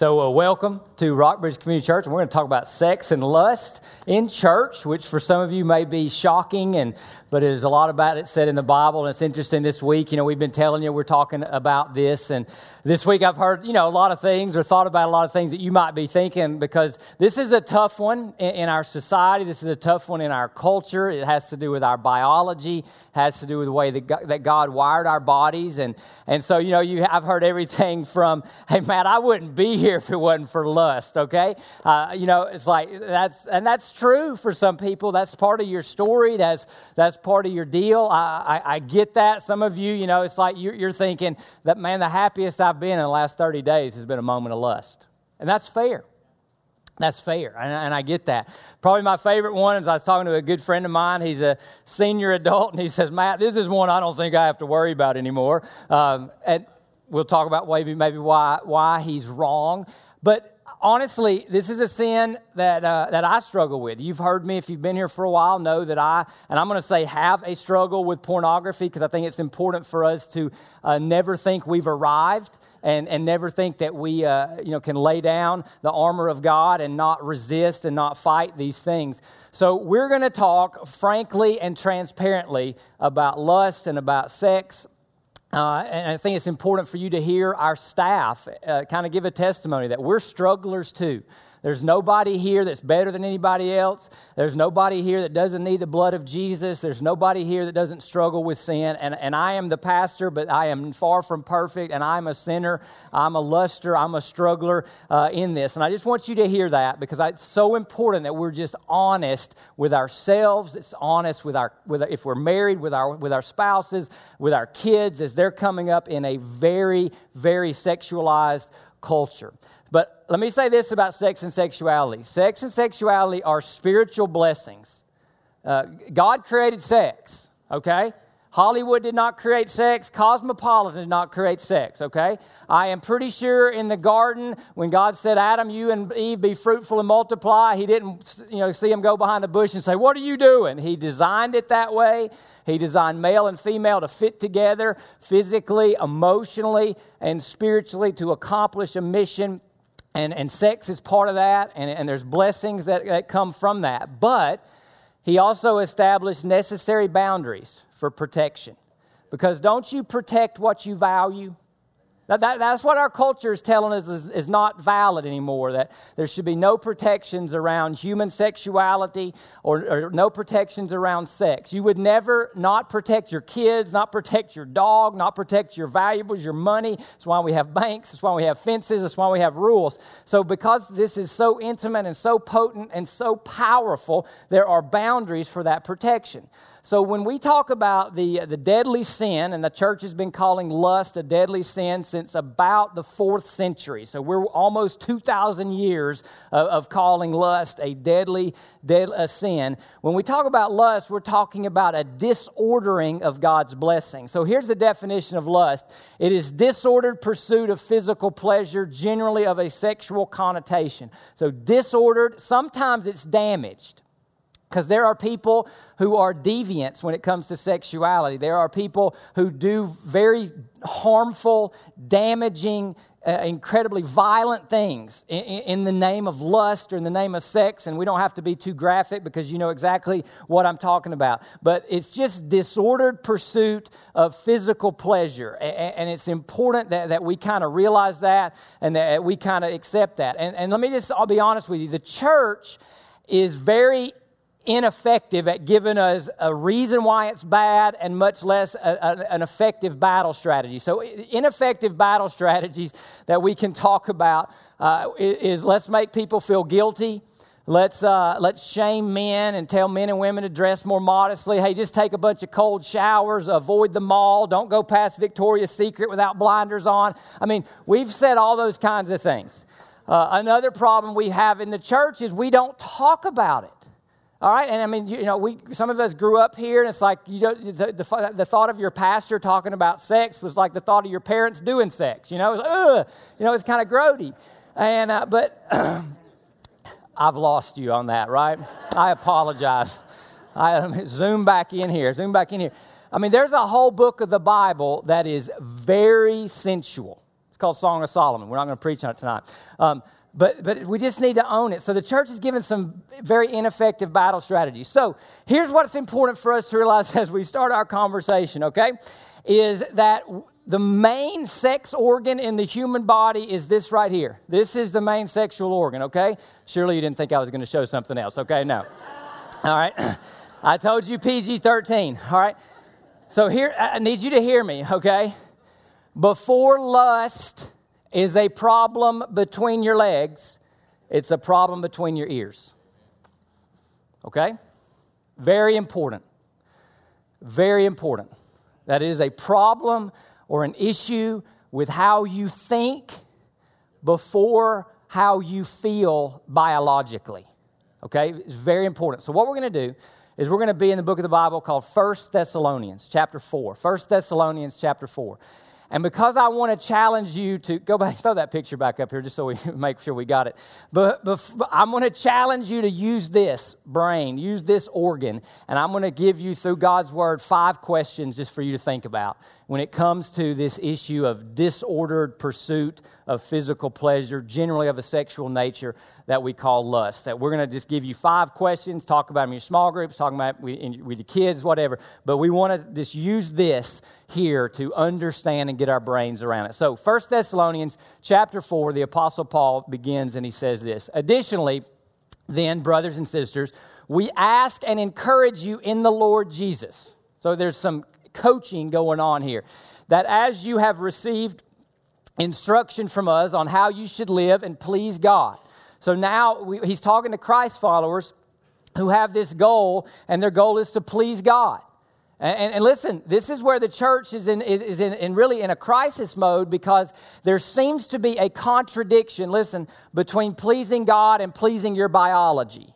So, uh, welcome to Rockbridge Community Church. And we're going to talk about sex and lust in church, which for some of you may be shocking, and but there's a lot about it said in the Bible. And it's interesting this week. You know, we've been telling you we're talking about this, and this week I've heard you know a lot of things or thought about a lot of things that you might be thinking because this is a tough one in, in our society. This is a tough one in our culture. It has to do with our biology, has to do with the way that God, that God wired our bodies, and and so you know you I've heard everything from hey Matt, I wouldn't be here if it wasn't for lust. Okay, uh, you know it's like that's and that's true for some people. That's part of your story. That's that's part of your deal. I, I, I get that. Some of you, you know, it's like you're, you're thinking that, man, the happiest I've been in the last 30 days has been a moment of lust. And that's fair. That's fair, and, and, I get that. Probably my favorite one is I was talking to a good friend of mine. He's a senior adult, and he says, Matt, this is one I don't think I have to worry about anymore. Um, and we'll talk about maybe, maybe why, why he's wrong. But honestly, this is a sin that, uh, that I struggle with. You've heard me, if you've been here for a while, know that I, and I'm going to say have a struggle with pornography because I think it's important for us to uh, never think we've arrived. And, and never think that we uh, you know, can lay down the armor of God and not resist and not fight these things. So, we're going to talk frankly and transparently about lust and about sex uh, and I think it's important for you to hear our staff uh, kind of give a testimony that we're strugglers too. There's nobody here that's better than anybody else. There's nobody here that doesn't need the blood of Jesus. There's nobody here that doesn't struggle with sin. And, and I am the pastor, but I am far from perfect, and I'm a sinner. I'm a luster. I'm a struggler uh, in this. And I just want you to hear that because it's so important that we're just honest with ourselves. It's honest with our, with if we're married, with our, with our spouses, with our kids, as they're coming up in a very, very sexualized culture. But let me say this about sex and sexuality sex and sexuality are spiritual blessings. Uh, God created sex, okay? Hollywood did not create sex. Cosmopolitan did not create sex, okay? I am pretty sure in the garden when God said, Adam, you and Eve be fruitful and multiply, he didn't you know, see him go behind the bush and say, What are you doing? He designed it that way. He designed male and female to fit together physically, emotionally, and spiritually to accomplish a mission and, and sex is part of that, and, and there's blessings that, that come from that. But he also established necessary boundaries for protection. Because don't you protect what you value? That, that, that's what our culture is telling us is, is, not valid anymore, that there should be no protections around human sexuality or, or, no protections around sex. You would never not protect your kids, not protect your dog, not protect your valuables, your money. That's why we have banks, that's why we have fences, that's why we have rules. So, because this is so intimate and so potent and so powerful, there are boundaries for that protection. So, when we talk about the, the deadly sin, and the church has been calling lust a deadly sin since about the fourth century. So, we're almost 2,000 years of, of, calling lust a deadly, deadly sin. When we talk about lust, we're talking about a disordering of God's blessing. So, here's the definition of lust it is disordered pursuit of physical pleasure, generally of a sexual connotation. So, disordered, sometimes it's damaged. Because there are people who are deviants when it comes to sexuality. There are people who do very harmful, damaging, uh, incredibly violent things in, in, the name of lust or in the name of sex. And we don't have to be too graphic because you know exactly what I'm talking about. But it's just disordered pursuit of physical pleasure. And, and it's important that, that we kind of realize that and that we kind of accept that. And, and let me just, I'll be honest with you, the church is very ineffective at giving us a reason why it's bad and much less a, a, an effective battle strategy. So, ineffective battle strategies that we can talk about uh, is let's make people feel guilty. Let's, uh, let's shame men and tell men and women to dress more modestly. Hey, just take a bunch of cold showers, avoid the mall, don't go past Victoria's Secret without blinders on. I mean, we've said all those kinds of things. Uh, another problem we have in the church is we don't talk about it. All right, and I mean, you know, we some of us grew up here, and it's like you know, the, the, the, thought of your pastor talking about sex was like the thought of your parents doing sex. You know, it was, ugh, you know, it's kind of grody. And uh, but I've lost you on that, right? I apologize. I zoom back in here. Zoom back in here. I mean, there's a whole book of the Bible that is very sensual It's called Song of Solomon. We're not going to preach on it tonight. Um, but, but we just need to own it. So the church has given some very ineffective battle strategies. So here's what's important for us to realize as we start our conversation, okay? Is that the main sex organ in the human body is this right here. This is the main sexual organ, okay? Surely you didn't think I was going to show something else, okay? No. All right. I told you PG 13, all right? So here, I need you to hear me, okay? Before lust is a problem between your legs, it's a problem between your ears. Okay? Very important. Very important. That is a problem or an issue with how you think before how you feel biologically. Okay? It's very important. So, what we're going to do is we're going to be in the book of the Bible called First Thessalonians, chapter 4. First Thessalonians, chapter 4. And because I want to challenge you to go back, throw that picture back up here just so we make sure we got it. But, but I'm going to challenge you to use this brain, use this organ, and I'm going to give you through God's word five questions just for you to think about when it comes to this issue of disordered pursuit of physical pleasure, generally of a sexual nature that we call lust. That we're going to just give you five questions, talk about them in your small groups, talk about with your kids, whatever. But we want to just use this here to understand and get our brains around it. So, 1 Thessalonians chapter 4, the Apostle Paul begins and he says this Additionally, then, brothers and sisters, we ask and encourage you in the Lord Jesus. So, there's some coaching going on here. That as you have received instruction from us on how you should live and please God. So now we, he's talking to Christ followers who have this goal, and their goal is to please God. And, and, listen, this is where the church is, in, is, is in, in, really in a crisis mode because there seems to be a contradiction, listen, between pleasing God and pleasing your biology.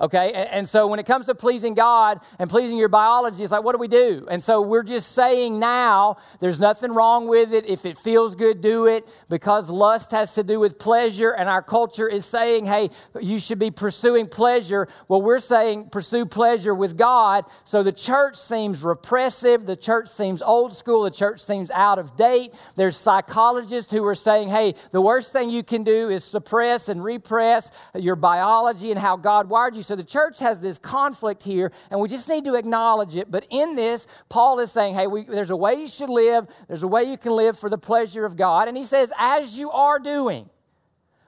Okay, and so when it comes to pleasing God and pleasing your biology, it's like, what do we do? And so we're just saying now, there's nothing wrong with it. If it feels good, do it because lust has to do with pleasure, and our culture is saying, hey, you should be pursuing pleasure. Well, we're saying pursue pleasure with God. So the church seems repressive, the church seems old school, the church seems out of date. There's psychologists who are saying, hey, the worst thing you can do is suppress and repress your biology and how God wired you. So the church has this conflict here, and we just need to acknowledge it. But in this, Paul is saying, hey, we, there's a way you should live, there's a way you can live for the pleasure of God. And he says, as you are doing.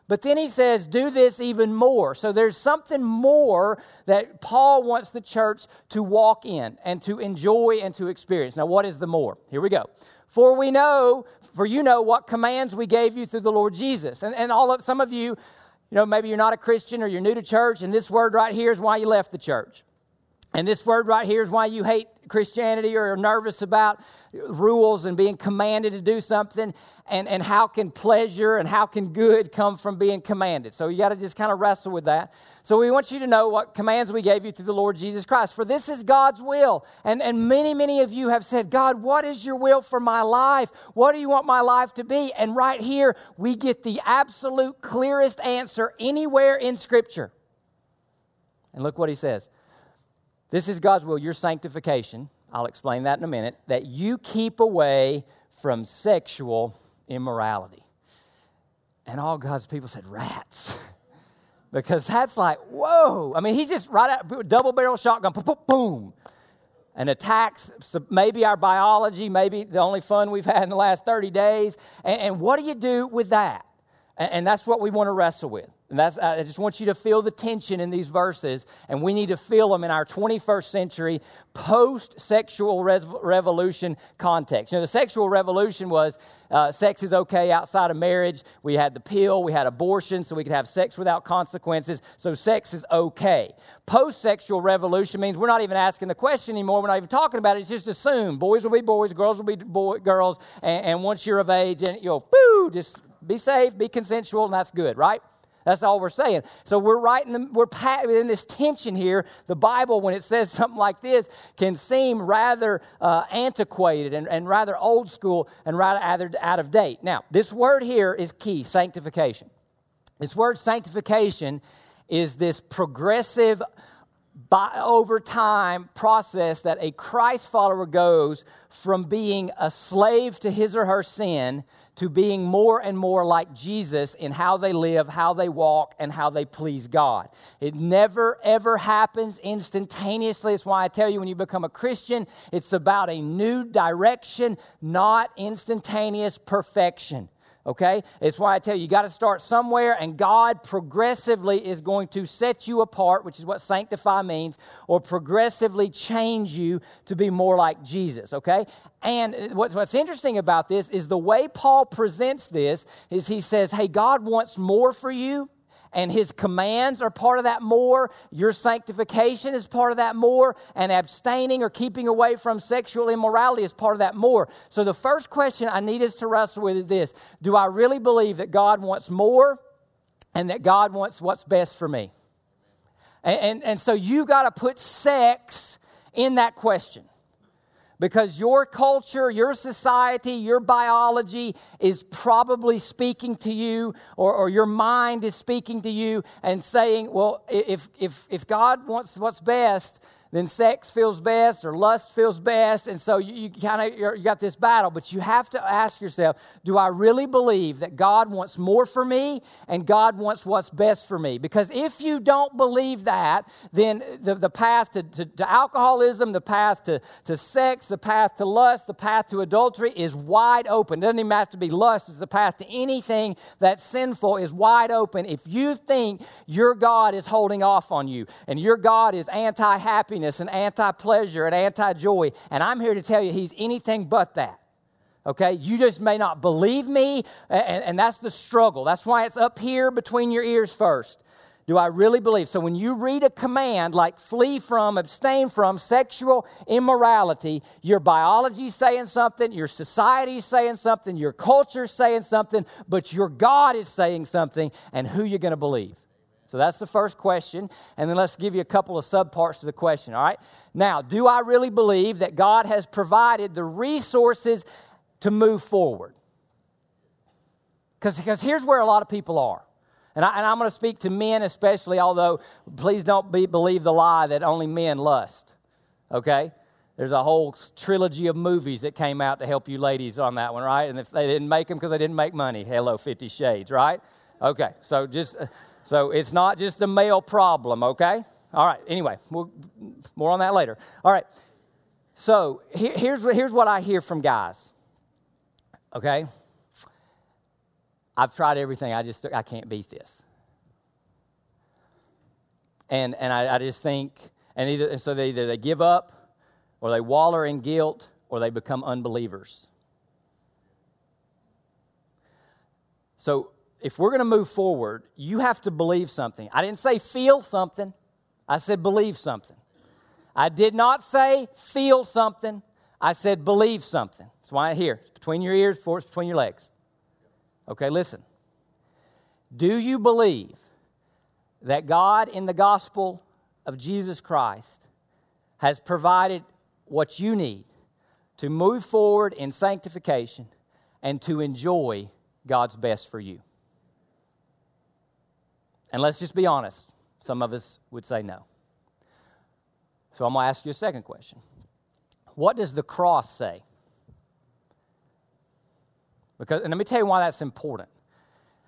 But then he says, do this even more. So there's something more that Paul wants the church to walk in and to enjoy and to experience. Now, what is the more? Here we go. For we know, for you know what commands we gave you through the Lord Jesus. And, and all of some of you you know, maybe you're not a Christian or you're new to church, and this word right here is why you left the church. And this word right here is why you hate Christianity or are nervous about rules and being commanded to do something. And, and how can pleasure and how can good come from being commanded? So you got to just kind of wrestle with that. So we want you to know what commands we gave you through the Lord Jesus Christ. For this is God's will. And, and many, many of you have said, God, what is your will for my life? What do you want my life to be? And right here, we get the absolute clearest answer anywhere in Scripture. And look what he says. This is God's will, your sanctification. I'll explain that in a minute. That you keep away from sexual immorality. And all God's people said, rats. because that's like, whoa. I mean, he's just right out, double barrel shotgun, boom, boom, and attacks maybe our biology, maybe the only fun we've had in the last 30 days. And, and what do you do with that? And, and that's what we want to wrestle with. And that's, I just want you to feel the tension in these verses, and we need to feel them in our 21st century post sexual revolution context. You know, the sexual revolution was uh, sex is okay outside of marriage. We had the pill, we had abortion, so we could have sex without consequences. So sex is okay. Post sexual revolution means we're not even asking the question anymore. We're not even talking about it. It's just assumed boys will be boys, girls will be boy, girls, and, and once you're of age, and you'll, boo, just be safe, be consensual, and that's good, right? That's all we're saying. So we're right in the, we're in this tension here. The Bible, when it says something like this, can seem rather uh, antiquated and, and rather old school and rather out of date. Now, this word here is key sanctification. This word sanctification is this progressive by over time process that a Christ follower goes from being a slave to his or her sin to being more and more like Jesus in how they live, how they walk, and how they please God. It never, ever happens instantaneously. It's why I tell you when you become a Christian, it's about a new direction, not instantaneous perfection okay? It's why I tell you, you got to start somewhere, and God progressively is going to set you apart, which is what sanctify means, or progressively change you to be more like Jesus, okay? And what's, what's interesting about this is the way Paul presents this is he says, hey, God wants more for you and his commands are part of that more. Your sanctification is part of that more. And abstaining or keeping away from sexual immorality is part of that more. So the first question I need us to wrestle with is this Do I really believe that God wants more and that God wants what's best for me? And, and, and so you got to put sex in that question because your culture, your society, your biology is probably speaking to you, or, or, your mind is speaking to you and saying, Well, if, if, if God wants what's best, then sex feels best or lust feels best. And so you, you kind of you got this battle, but you have to ask yourself do I really believe that God wants more for me and God wants what's best for me? Because if you don't believe that, then the, the path to, to, to alcoholism, the path to, to sex, the path to lust, the path to adultery is wide open. It doesn't even have to be lust, it's the path to anything that's sinful is wide open. If you think your God is holding off on you and your God is anti happiness, happiness and anti pleasure and anti joy. And I'm here to tell you, he's anything but that. Okay? You just may not believe me, and, and that's the struggle. That's why it's up here between your ears first. Do I really believe? So when you read a command like flee from, abstain from sexual immorality, your biology is saying something, your society is saying something, your culture is saying something, but your God is saying something, and who you're going to believe. So that's the first question. And then let's give you a couple of subparts to the question, all right? Now, do I really believe that God has provided the resources to move forward? Because here's where a lot of people are. And, I, am going to speak to men especially, although please don't be, believe the lie that only men lust. Okay? There's a whole trilogy of movies that came out to help you ladies on that one, right? And if they didn't make them because they didn't make money, hello, Fifty Shades, right? Okay, so just uh, so it's not just a male problem, okay? All right, anyway, we'll, more on that later. All right, so here, here's, here's what I hear from guys, okay? I've tried everything, I just I can't beat this. And, and I, I just think, and, either, and so they, either they give up or they waller in guilt or they become unbelievers. So if we're going to move forward, you have to believe something. I didn't say feel something, I said believe something. I did not say feel something, I said believe something. That's why I hear. It's between your ears, before it's between your legs. Okay, listen. Do you believe that God in the gospel of Jesus Christ has provided what you need to move forward in sanctification and to enjoy God's best for you? And let's just be honest, some of us would say no. So I'm going to ask you a second question. What does the cross say? Because, and let me tell you why that's important.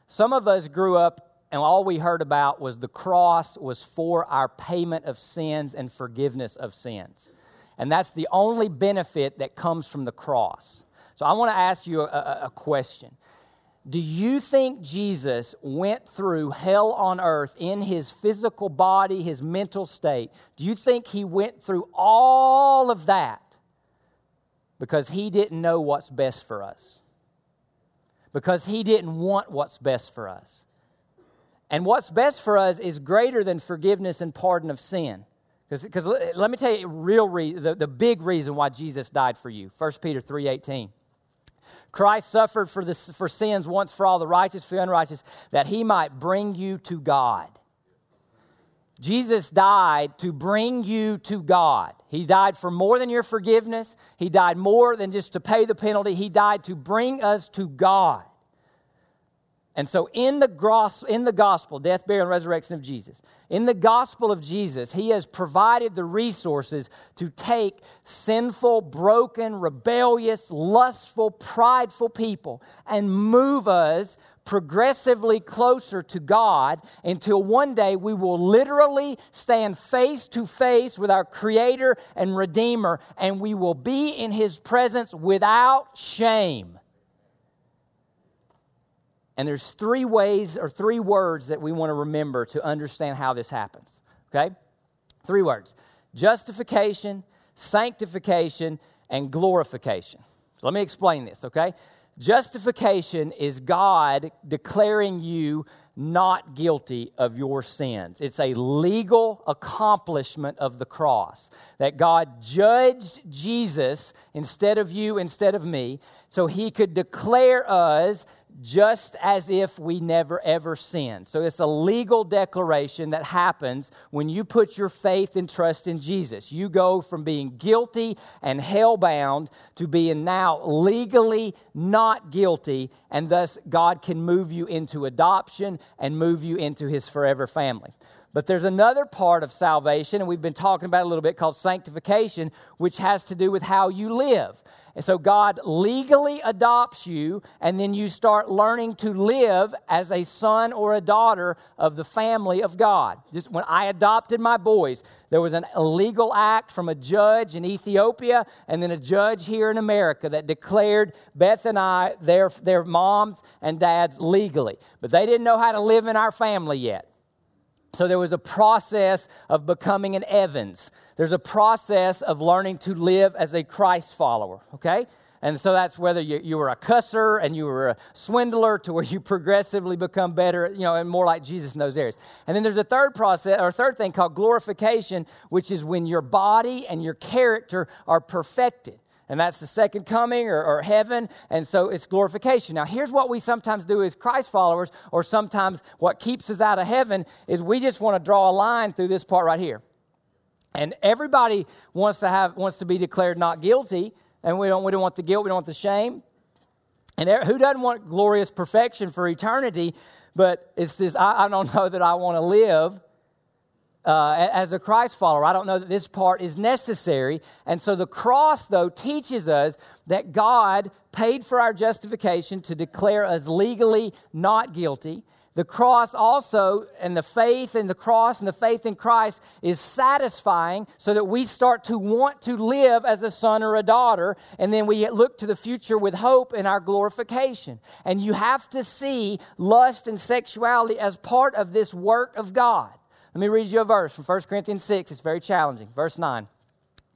Some of us grew up and all we heard about was the cross was for our payment of sins and forgiveness of sins. And that's the only benefit that comes from the cross. So I want to ask you a, a, a question. Do you think Jesus went through hell on earth in his physical body, his mental state? Do you think he went through all of that because he didn't know what's best for us? Because he didn't want what's best for us. And what's best for us is greater than forgiveness and pardon of sin. Because let me tell you real re- the, the big reason why Jesus died for you. 1 Peter 3.18. Christ suffered for, the, for sins once for all, the righteous for the unrighteous, that he might bring you to God. Jesus died to bring you to God. He died for more than your forgiveness. He died more than just to pay the penalty. He died to bring us to God. And so, in the, gros- in the gospel, death, burial, and resurrection of Jesus, in the gospel of Jesus, he has provided the resources to take sinful, broken, rebellious, lustful, prideful people and move us progressively closer to God until one day we will literally stand face to face with our Creator and Redeemer and we will be in His presence without shame. And there's three ways or three words that we want to remember to understand how this happens. Okay? Three words justification, sanctification, and glorification. So let me explain this, okay? Justification is God declaring you not guilty of your sins. It's a legal accomplishment of the cross that God judged Jesus instead of you, instead of me, so he could declare us just as if we never ever sinned. So it's a legal declaration that happens when you put your faith and trust in Jesus. You go from being guilty and hell bound to being now legally not guilty, and thus God can move you into adoption and move you into his forever family. But there's another part of salvation, and we've been talking about a little bit called sanctification, which has to do with how you live. And so God legally adopts you, and then you start learning to live as a son or a daughter of the family of God. Just when I adopted my boys, there was an illegal act from a judge in Ethiopia and then a judge here in America that declared Beth and I their, their moms and dads legally. But they didn't know how to live in our family yet. So there was a process of becoming an Evans. There's a process of learning to live as a Christ follower, okay? And so that's whether you, you were a cusser and you were a swindler to where you progressively become better, you know, and more like Jesus in those areas. And then there's a third process or a third thing called glorification, which is when your body and your character are perfected and that's the second coming or, or, heaven and so it's glorification. Now here's what we sometimes do as christ followers or sometimes what keeps us out of heaven is we just want to draw a line through this part right here. And everybody wants to have wants to be declared not guilty and we don't we don't want the guilt we don't want the shame. And who doesn't want glorious perfection for eternity? But it's this i, I don't know that i want to live uh, as a Christ follower. I don't know that this part is necessary. And so the cross, though, teaches us that God paid for our justification to declare us legally not guilty. The cross also, and the faith in the cross and the faith in Christ is satisfying so that we start to want to live as a son or a daughter, and then we look to the future with hope in our glorification. And you have to see lust and sexuality as part of this work of God. Let me read you a verse from 1 Corinthians 6. It's very challenging. Verse 9.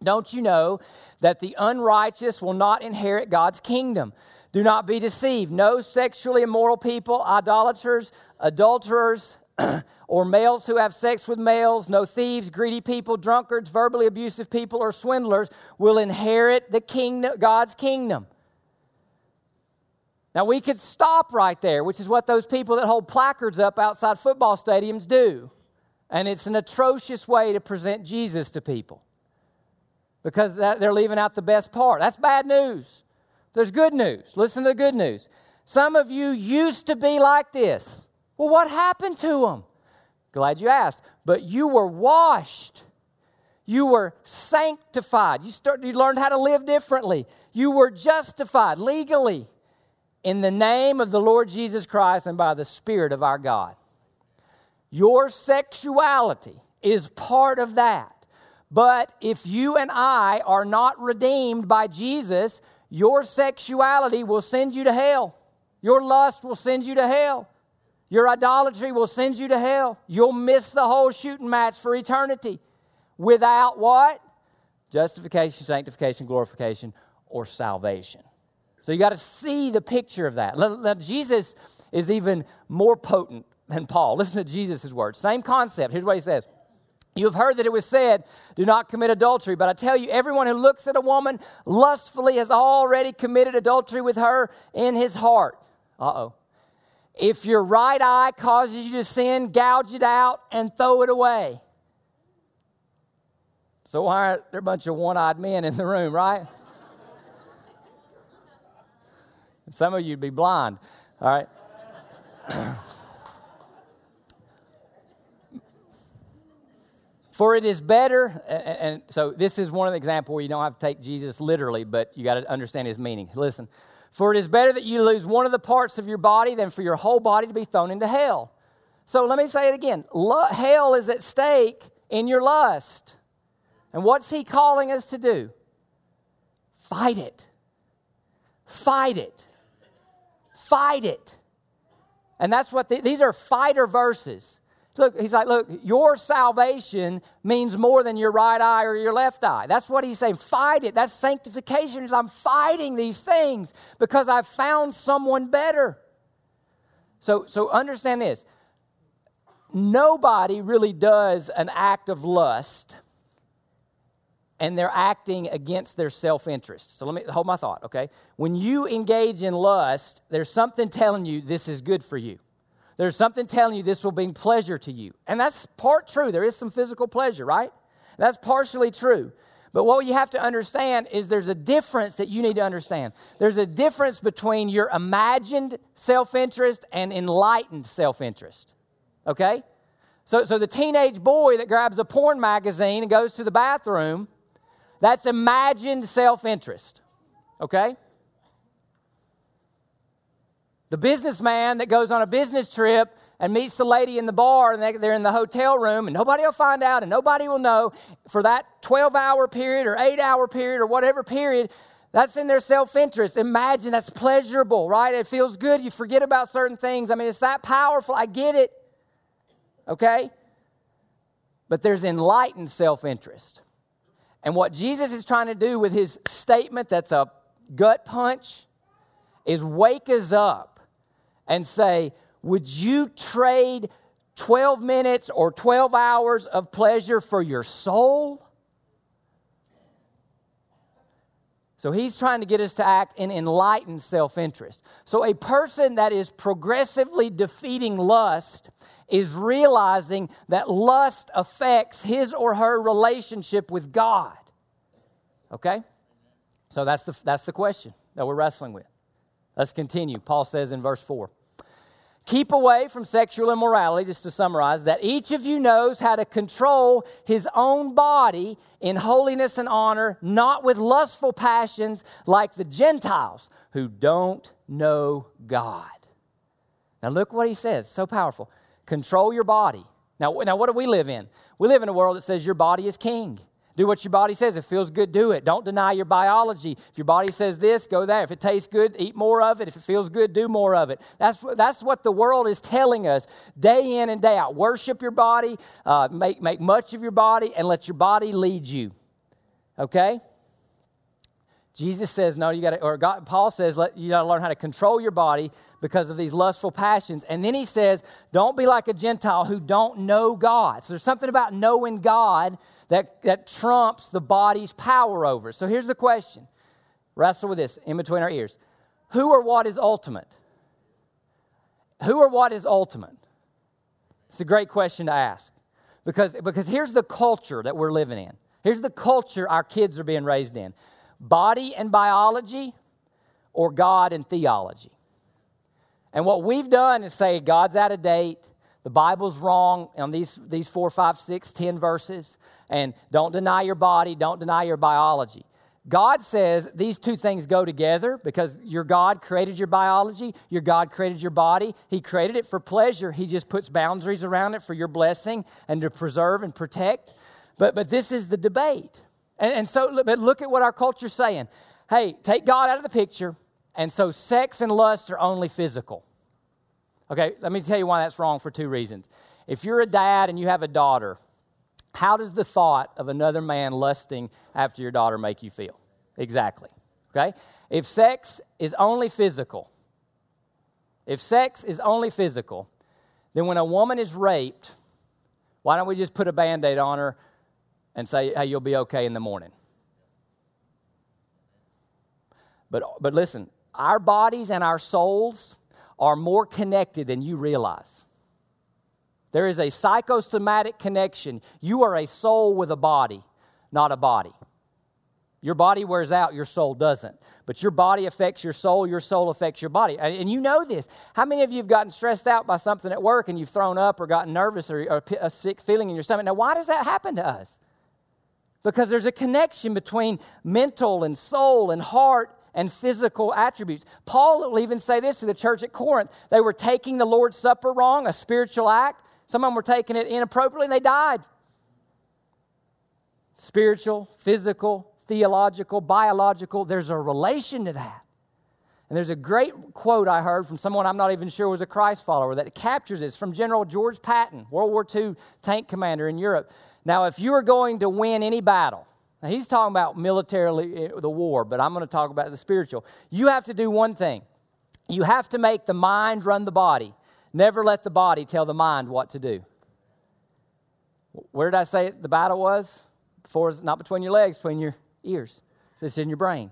Don't you know that the unrighteous will not inherit God's kingdom? Do not be deceived. No sexually immoral people, idolaters, adulterers, or males who have sex with males, no thieves, greedy people, drunkards, verbally abusive people, or swindlers will inherit the kingdom, God's kingdom. Now we could stop right there, which is what those people that hold placards up outside football stadiums do. And it's an atrocious way to present Jesus to people because they're leaving out the best part. That's bad news. There's good news. Listen to the good news. Some of you used to be like this. Well, what happened to them? Glad you asked. But you were washed. You were sanctified. You, start, you learned how to live differently. You were justified legally in the name of the Lord Jesus Christ and by the Spirit of our God. Your sexuality is part of that. But if you and I are not redeemed by Jesus, your sexuality will send you to hell. Your lust will send you to hell. Your idolatry will send you to hell. You'll miss the whole shooting match for eternity without what? Justification, sanctification, glorification, or salvation. So you got to see the picture of that. Now, Jesus is even more potent than Paul. Listen to Jesus' words. Same concept. Here's what he says. You have heard that it was said, Do not commit adultery. But I tell you, everyone who looks at a woman lustfully has already committed adultery with her in his heart. Uh oh. If your right eye causes you to sin, gouge it out and throw it away. So, why aren't there a bunch of one eyed men in the room, right? Some of you'd be blind, all right? For it is better, and so this is one of the examples where you don't have to take Jesus literally, but you got to understand his meaning. Listen, for it is better that you lose one of the parts of your body than for your whole body to be thrown into hell. So let me say it again hell is at stake in your lust. And what's he calling us to do? Fight it. Fight it. Fight it. And that's what the, these are fighter verses. Look, he's like, look, your salvation means more than your right eye or your left eye. That's what he's saying. Fight it. That's sanctification. Is I'm fighting these things because I've found someone better. So, so understand this. Nobody really does an act of lust and they're acting against their self interest. So let me hold my thought, okay? When you engage in lust, there's something telling you this is good for you. There's something telling you this will bring pleasure to you. And that's part true. There is some physical pleasure, right? That's partially true. But what you have to understand is there's a difference that you need to understand. There's a difference between your imagined self interest and enlightened self interest. Okay? So, so the teenage boy that grabs a porn magazine and goes to the bathroom, that's imagined self interest. Okay? The businessman that goes on a business trip and meets the lady in the bar and they're in the hotel room and nobody will find out and nobody will know for that 12 hour period or 8 hour period or whatever period that's in their self interest. Imagine that's pleasurable, right? It feels good. You forget about certain things. I mean, it's that powerful. I get it. Okay? But there's enlightened self interest. And what Jesus is trying to do with his statement that's a gut punch is wake us up and say, Would you trade 12 minutes or 12 hours of pleasure for your soul? So he's trying to get us to act in enlightened self interest. So a person that is progressively defeating lust is realizing that lust affects his or her relationship with God. Okay? So that's the, that's the question that we're wrestling with. Let's continue. Paul says in verse 4 Keep away from sexual immorality, just to summarize, that each of you knows how to control his own body in holiness and honor, not with lustful passions like the Gentiles who don't know God. Now, look what he says, so powerful. Control your body. Now, now, what do we live in? We live in a world that says your body is king. Do what your body says. If it feels good, do it. Don't deny your biology. If your body says this, go there. If it tastes good, eat more of it. If it feels good, do more of it. That's, that's what the world is telling us day in and day out. Worship your body, uh, make, make much of your body, and let your body lead you. Okay? Jesus says, no, you got to, or God, Paul says, let, you got to learn how to control your body because of these lustful passions. And then he says, don't be like a Gentile who don't know God. So there's something about knowing God that, that trumps the body's power over. So here's the question wrestle with this in between our ears. Who or what is ultimate? Who or what is ultimate? It's a great question to ask. Because, because here's the culture that we're living in. Here's the culture our kids are being raised in body and biology, or God and theology. And what we've done is say God's out of date, the Bible's wrong on these, these four, five, six, ten verses and don't deny your body, don't deny your biology. God says these two things go together because your God created your biology, your God created your body. He created it for pleasure. He just puts boundaries around it for your blessing and to preserve and protect. But, but this is the debate. And, and so, but look at what our culture's saying. Hey, take God out of the picture, and so sex and lust are only physical. Okay, let me tell you why that's wrong for two reasons. If you're a dad and you have a daughter, how does the thought of another man lusting after your daughter make you feel? Exactly. Okay? If sex is only physical, if sex is only physical, then when a woman is raped, why don't we just put a band aid on her and say, hey, you'll be okay in the morning? But, but listen, our bodies and our souls are more connected than you realize. There is a psychosomatic connection. You are a soul with a body, not a body. Your body wears out, your soul doesn't. But your body affects your soul, your soul affects your body. And you know this. How many of you have gotten stressed out by something at work and you've thrown up or gotten nervous or, or a sick feeling in your stomach? Now, why does that happen to us? Because there's a connection between mental and soul and heart and physical attributes. Paul will even say this to the church at Corinth. They were taking the Lord's Supper wrong, a spiritual act. Some of them were taking it inappropriately and they died. Spiritual, physical, theological, biological, there's a relation to that. And there's a great quote I heard from someone I'm not even sure was a Christ follower that captures this from General George Patton, World War II tank commander in Europe. Now, if you are going to win any battle, now he's talking about militarily eh, the war, but I'm going to talk about the spiritual. You have to do one thing. You have to make the mind run the body. Never let the body tell the mind what to do. Where did I say the battle was? Before, not between your legs, between your ears. It's in your brain.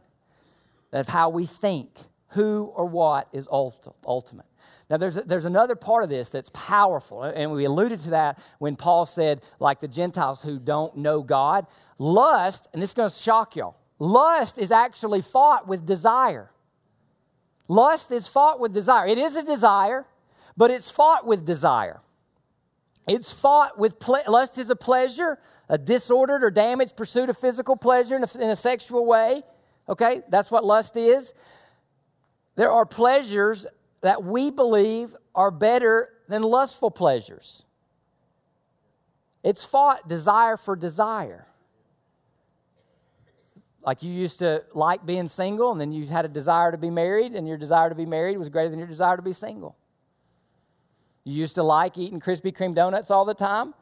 That's how we think. Who or what is ultimate. Now, there's, there's another part of this that's powerful, and we alluded to that when Paul said, like the Gentiles who don't know God. Lust, and this is going to shock y'all, lust is actually fought with desire. Lust is fought with desire. It is a desire, but it's fought with desire. It's fought with ple- lust is a pleasure, a disordered or damaged pursuit of physical pleasure in a, in a sexual way. Okay, that's what lust is. There are pleasures that we believe are better than lustful pleasures. It's fought desire for desire. Like you used to like being single, and then you had a desire to be married, and your desire to be married was greater than your desire to be single. You used to like eating Krispy Kreme donuts all the time,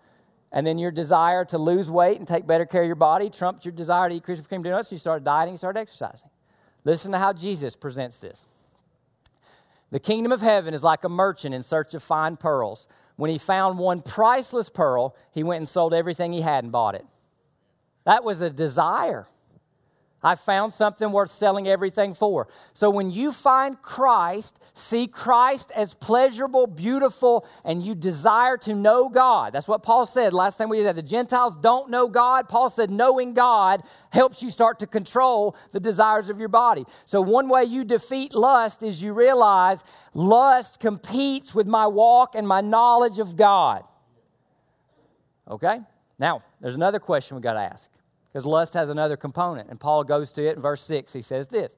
and then your desire to lose weight and take better care of your body trumped your desire to eat Krispy Kreme donuts. You started dieting, you started exercising. Listen to how Jesus presents this. The kingdom of heaven is like a merchant in search of fine pearls. When he found one priceless pearl, he went and sold everything he had and bought it. That was a desire. I found something worth selling everything for. So when you find Christ, see Christ as pleasurable, beautiful, and you desire to know God. That's what Paul said last time we did that. The Gentiles don't know God. Paul said knowing God helps you start to control the desires of your body. So one way you defeat lust is you realize lust competes with my walk and my knowledge of God. Okay? Now, there's another question we got to ask because lust has another component. And Paul goes to it in verse 6. He says this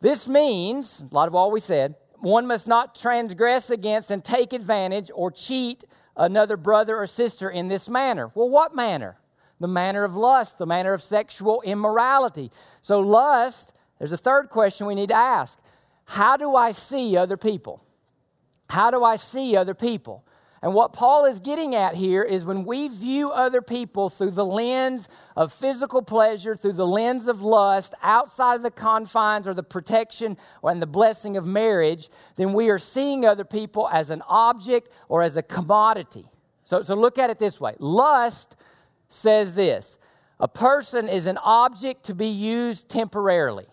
This means, a lot of all we said, one must not transgress against and take advantage or cheat another brother or sister in this manner. Well, what manner? The manner of lust, the manner of sexual immorality. So, lust, there's a third question we need to ask How do I see other people? How do I see other people? And what Paul is getting at here is when we view other people through the lens of physical pleasure, through the lens of lust, outside of the confines or the protection and the blessing of marriage, then we are seeing other people as an object or as a commodity. So, so look at it this way lust says this a person is an object to be used temporarily.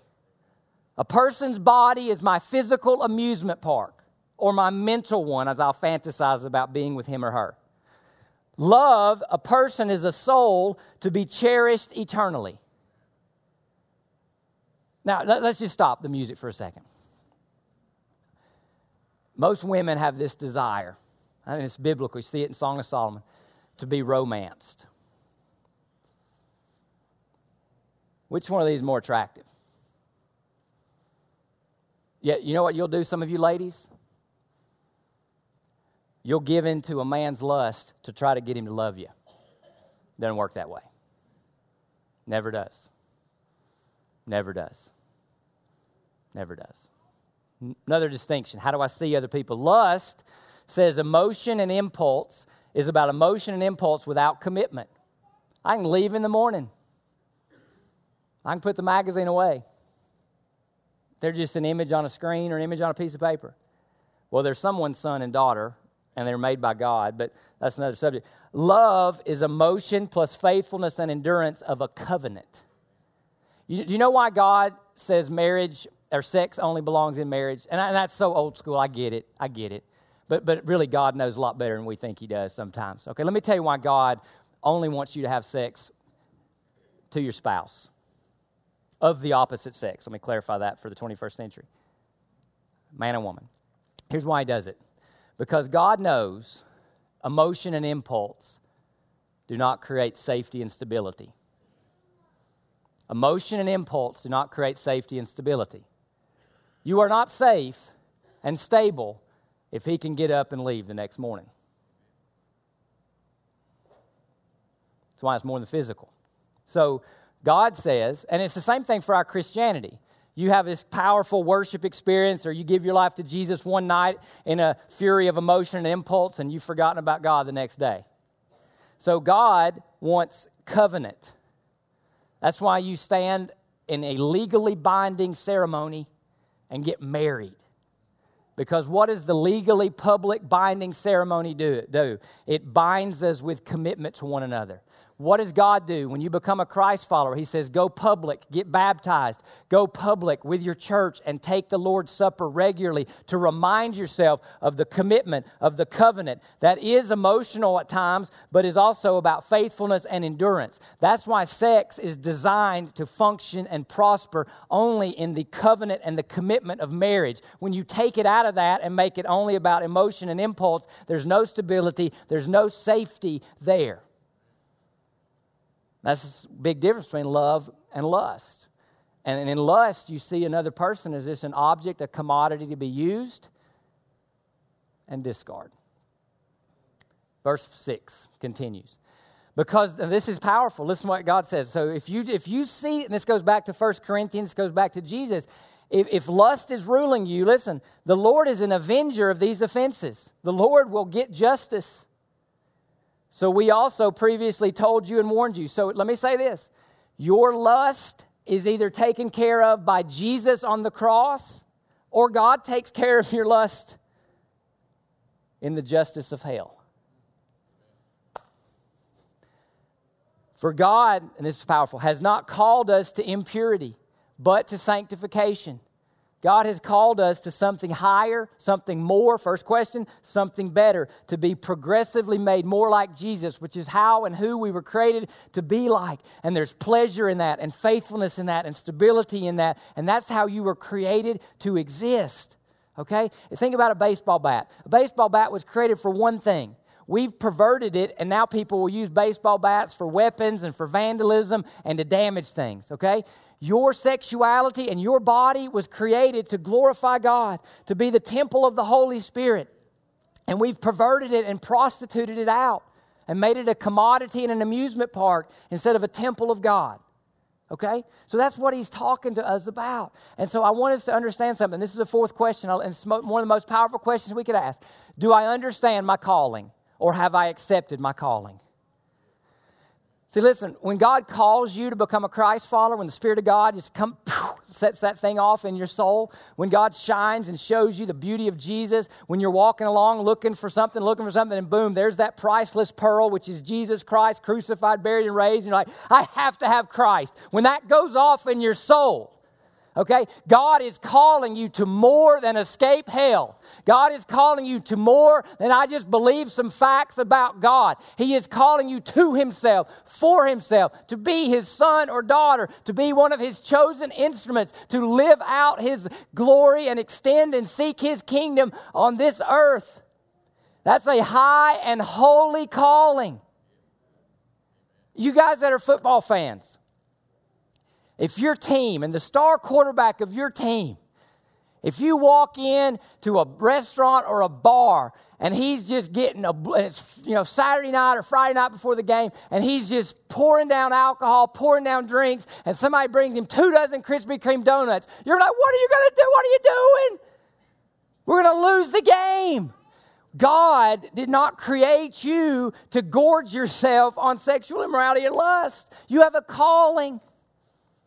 A person's body is my physical amusement park or my mental one as I'll fantasize about being with him or her. Love, a person is a soul to be cherished eternally. Now, let's just stop the music for a second. Most women have this desire. I mean, it's biblical. You see it in Song of Solomon to be romanced. Which one of these is more attractive? Yeah, you know what you'll do, some of you ladies? You'll give in to a man's lust to try to get him to love you. Doesn't work that way. Never does. Never does. Never does. Another distinction how do I see other people? Lust says emotion and impulse is about emotion and impulse without commitment. I can leave in the morning, I can put the magazine away. They're just an image on a screen or an image on a piece of paper. Well, there's someone's son and daughter and they're made by God, but that's another subject. Love is emotion plus faithfulness and endurance of a covenant. You, do you know why God says marriage or sex only belongs in marriage? And, I, and that's so old school. I get it. I get it. But, but really, God knows a lot better than we think He does sometimes. Okay, let me tell you why God only wants you to have sex to your spouse. of the opposite sex. Let me clarify that for the 21st century man and woman. Here's why he does it because God knows emotion and impulse do not create safety and stability. Emotion and impulse do not create safety and stability. You are not safe and stable if he can get up and leave the next morning. That's why it's more than physical. So God says, and it's the same thing for our Christianity. You have this powerful worship experience, or you give your life to Jesus one night in a fury of emotion and impulse, and you've forgotten about God the next day. So God wants covenant. That's why you stand in a legally binding ceremony and get married. Because what does the legally public binding ceremony do? do? It binds us with commitment to one another. What does God do when you become a Christ follower? He says, Go public, get baptized, go public with your church, and take the Lord's Supper regularly to remind yourself of the commitment, of the covenant that is emotional at times, but is also about faithfulness and endurance. That's why sex is designed to function and prosper only in the covenant and the commitment of marriage. When you take it out of that and make it only about emotion and impulse, there's no stability, there's no safety there. That's a big difference between love and lust. And in lust, you see another person as just an object, a commodity to be used and discard. Verse 6 continues. Because this is powerful. Listen what God says. So if you if you see, and this goes back to 1 Corinthians, goes back to Jesus. If, if lust is ruling you, listen, the Lord is an avenger of these offenses. The Lord will get justice. So we also previously told you and warned you. So let me say this your lust is either taken care of by Jesus on the cross, or God takes care of your lust in the justice of hell. For God, and this is powerful, has not called us to impurity, but to sanctification. God has called us to something higher, something more. First question, something better, to be progressively made more like Jesus, which is how and who we were created to be like. And there's pleasure in that, and faithfulness in that, and stability in that. And that's how you were created to exist. Okay? Think about a baseball bat. A baseball bat was created for one thing. We've perverted it, and now people will use baseball bats for weapons and for vandalism and to damage things. Okay? Your sexuality and your body was created to glorify God, to be the temple of the Holy Spirit. And we've perverted it and prostituted it out and made it a commodity in an amusement park instead of a temple of God. Okay? So that's what he's talking to us about. And so I want us to understand something. This is a fourth question, and it's one of the most powerful questions we could ask. Do I understand my calling, or have I accepted my calling? See, listen, when God calls you to become a Christ follower, when the Spirit of God just come, sets that thing off in your soul, when God shines and shows you the beauty of Jesus, when you're walking along looking for something, looking for something, and boom, there's that priceless pearl, which is Jesus Christ, crucified, buried, and raised. And you're like, I have to have Christ. When that goes off in your soul, Okay? God is calling you to more than escape hell. God is calling you to more than I just believe some facts about God. He is calling you to Himself, for Himself, to be His son or daughter, to be one of His chosen instruments, to live out His glory and extend and seek His kingdom on this earth. That's a high and holy calling. You guys that are football fans, if your team and the star quarterback of your team, if you walk in to a restaurant or a bar and he's just getting a it's you know Saturday night or Friday night before the game and he's just pouring down alcohol, pouring down drinks, and somebody brings him two dozen Krispy Kreme donuts, you're like, what are you gonna do? What are you doing? We're gonna lose the game. God did not create you to gorge yourself on sexual immorality and lust. You have a calling.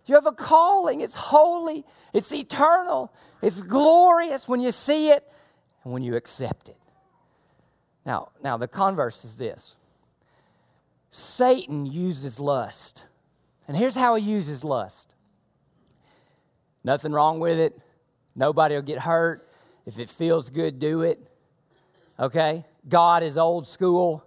You have a calling. It's holy, it's eternal, it's glorious when you see it and when you accept it. Now, now the converse is this Satan uses lust. And here's how he uses lust nothing wrong with it, nobody will get hurt. If it feels good, do it. Okay? God is old school.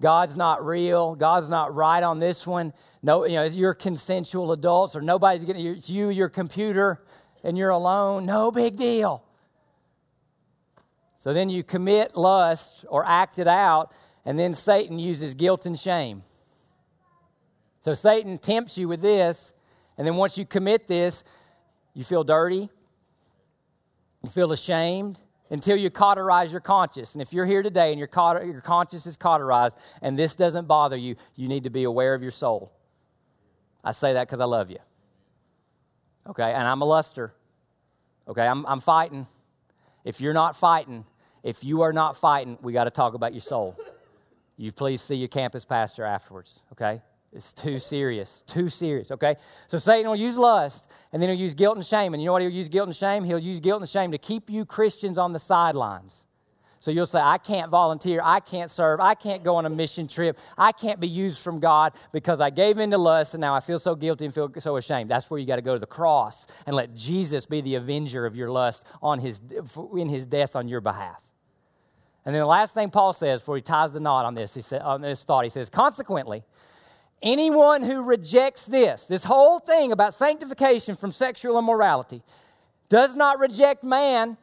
God's not real. God's not right on this one. No, you know, you're consensual adults, or nobody's getting it's you, your computer, and you're alone. No big deal. So then you commit lust or act it out, and then Satan uses guilt and shame. So Satan tempts you with this, and then once you commit this, you feel dirty, you feel ashamed, until you cauterize your conscience. And if you're here today and your, your conscience is cauterized and this doesn't bother you, you need to be aware of your soul. I say that because I love you. Okay, and I'm a luster. Okay, I'm, I'm fighting. If you're not fighting, if you are not fighting, we got to talk about your soul. You please see your campus pastor afterwards, okay? It's too serious, too serious, okay? So Satan will use lust, and then he'll use guilt and shame. And you know what he'll use guilt and shame? He'll use guilt and shame to keep you Christians on the sidelines. So you'll say, I can't volunteer, I can't serve, I can't go on a mission trip, I can't be used from God because I gave in to lust and now I feel so guilty and feel so ashamed. That's where you got to go to the cross and let Jesus be the avenger of your lust on his, in his death on your behalf. And then the last thing Paul says before he ties the knot on this, he said, on this thought, he says, consequently, Anyone who rejects this, this whole thing about sanctification from sexual immorality, does not reject man.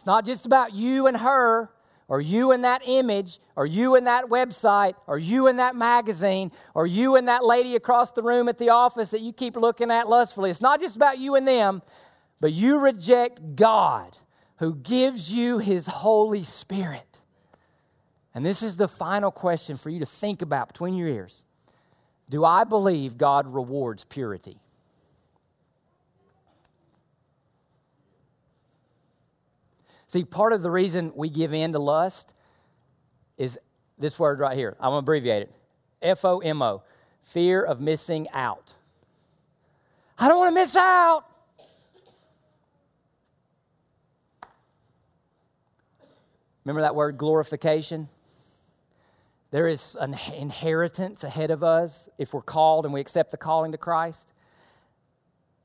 It's not just about you and her, or you and that image, or you and that website, or you and that magazine, or you and that lady across the room at the office that you keep looking at lustfully. It's not just about you and them, but you reject God who gives you his Holy Spirit. And this is the final question for you to think about between your ears. Do I believe God rewards purity? See, part of the reason we give in to lust is this word right here. I'm going to abbreviate it F O M O, fear of missing out. I don't want to miss out. Remember that word glorification? There is an inheritance ahead of us if we're called and we accept the calling to Christ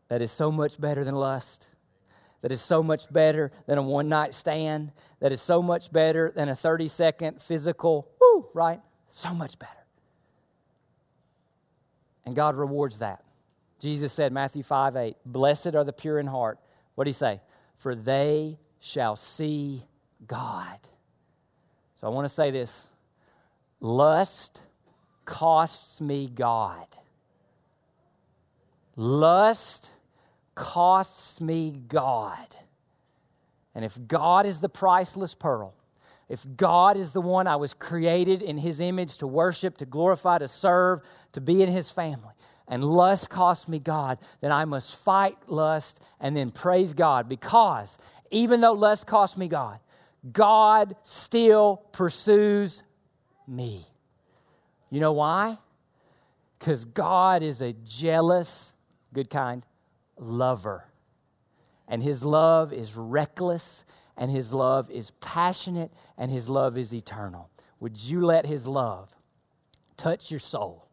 that is so much better than lust, that is so much better than a one night stand, that is so much better than a 30 second physical, woo, right? So much better. And God rewards that. Jesus said, Matthew 5 8, Blessed are the pure in heart. What did he say? For they shall see God. So I want to say this Lust costs me God. Lust costs me God. And if God is the priceless pearl, if God is the one I was created in His image to worship, to glorify, to serve, to be in His family, and lust costs me God, then I must fight lust and then praise God because even though lust costs me God, God still pursues me. You know why? Because God is a jealous, good kind, lover. And his love is reckless, and his love is passionate, and his love is eternal. Would you let his love touch your soul,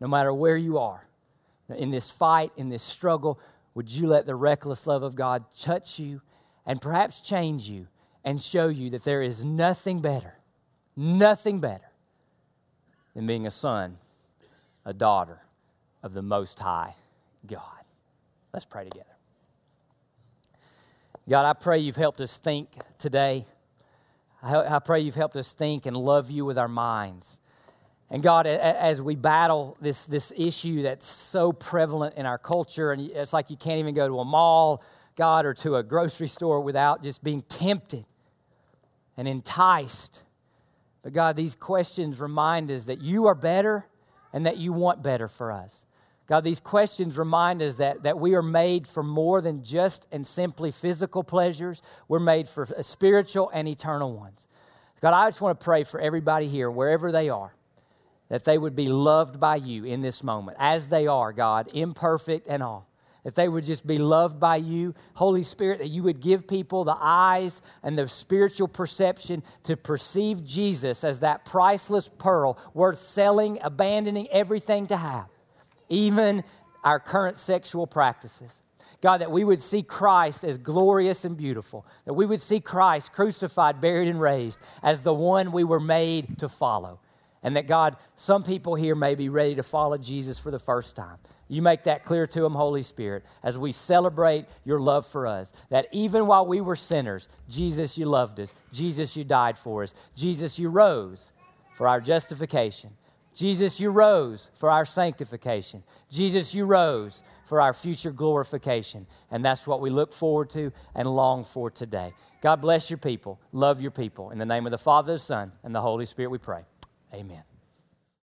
no matter where you are? In this fight, in this struggle, would you let the reckless love of God touch you and perhaps change you and show you that there is nothing better, nothing better than being a son, a daughter of the Most High God. Let's pray together. God, I pray you've helped us think today. I pray you've helped us think and love you with our minds. And God, as we battle this, this issue that's so prevalent in our culture, and it's like you can't even go to a mall, God, or to a grocery store without just being tempted and enticed but God, these questions remind us that you are better and that you want better for us. God, these questions remind us that, that we are made for more than just and simply physical pleasures. We're made for spiritual and eternal ones. God, I just want to pray for everybody here, wherever they are, that they would be loved by you in this moment, as they are, God, imperfect and all that they would just be loved by you. Holy Spirit, that you would give people the eyes and the spiritual perception to perceive Jesus as that priceless pearl worth selling, abandoning everything to have, even our current sexual practices. God, that we would see Christ as glorious and beautiful, that we would see Christ crucified, buried, and raised as the one we were made to follow. And that, God, some people here may be ready to follow Jesus for the first time. You make that clear to them, Holy Spirit, as we celebrate your love for us. That even while we were sinners, Jesus, you loved us. Jesus, you died for us. Jesus, you rose for our justification. Jesus, you rose for our sanctification. Jesus, you rose for our future glorification. And that's what we look forward to and long for today. God bless your people. Love your people. In the name of the Father, the Son, and the Holy Spirit, we pray. Amen.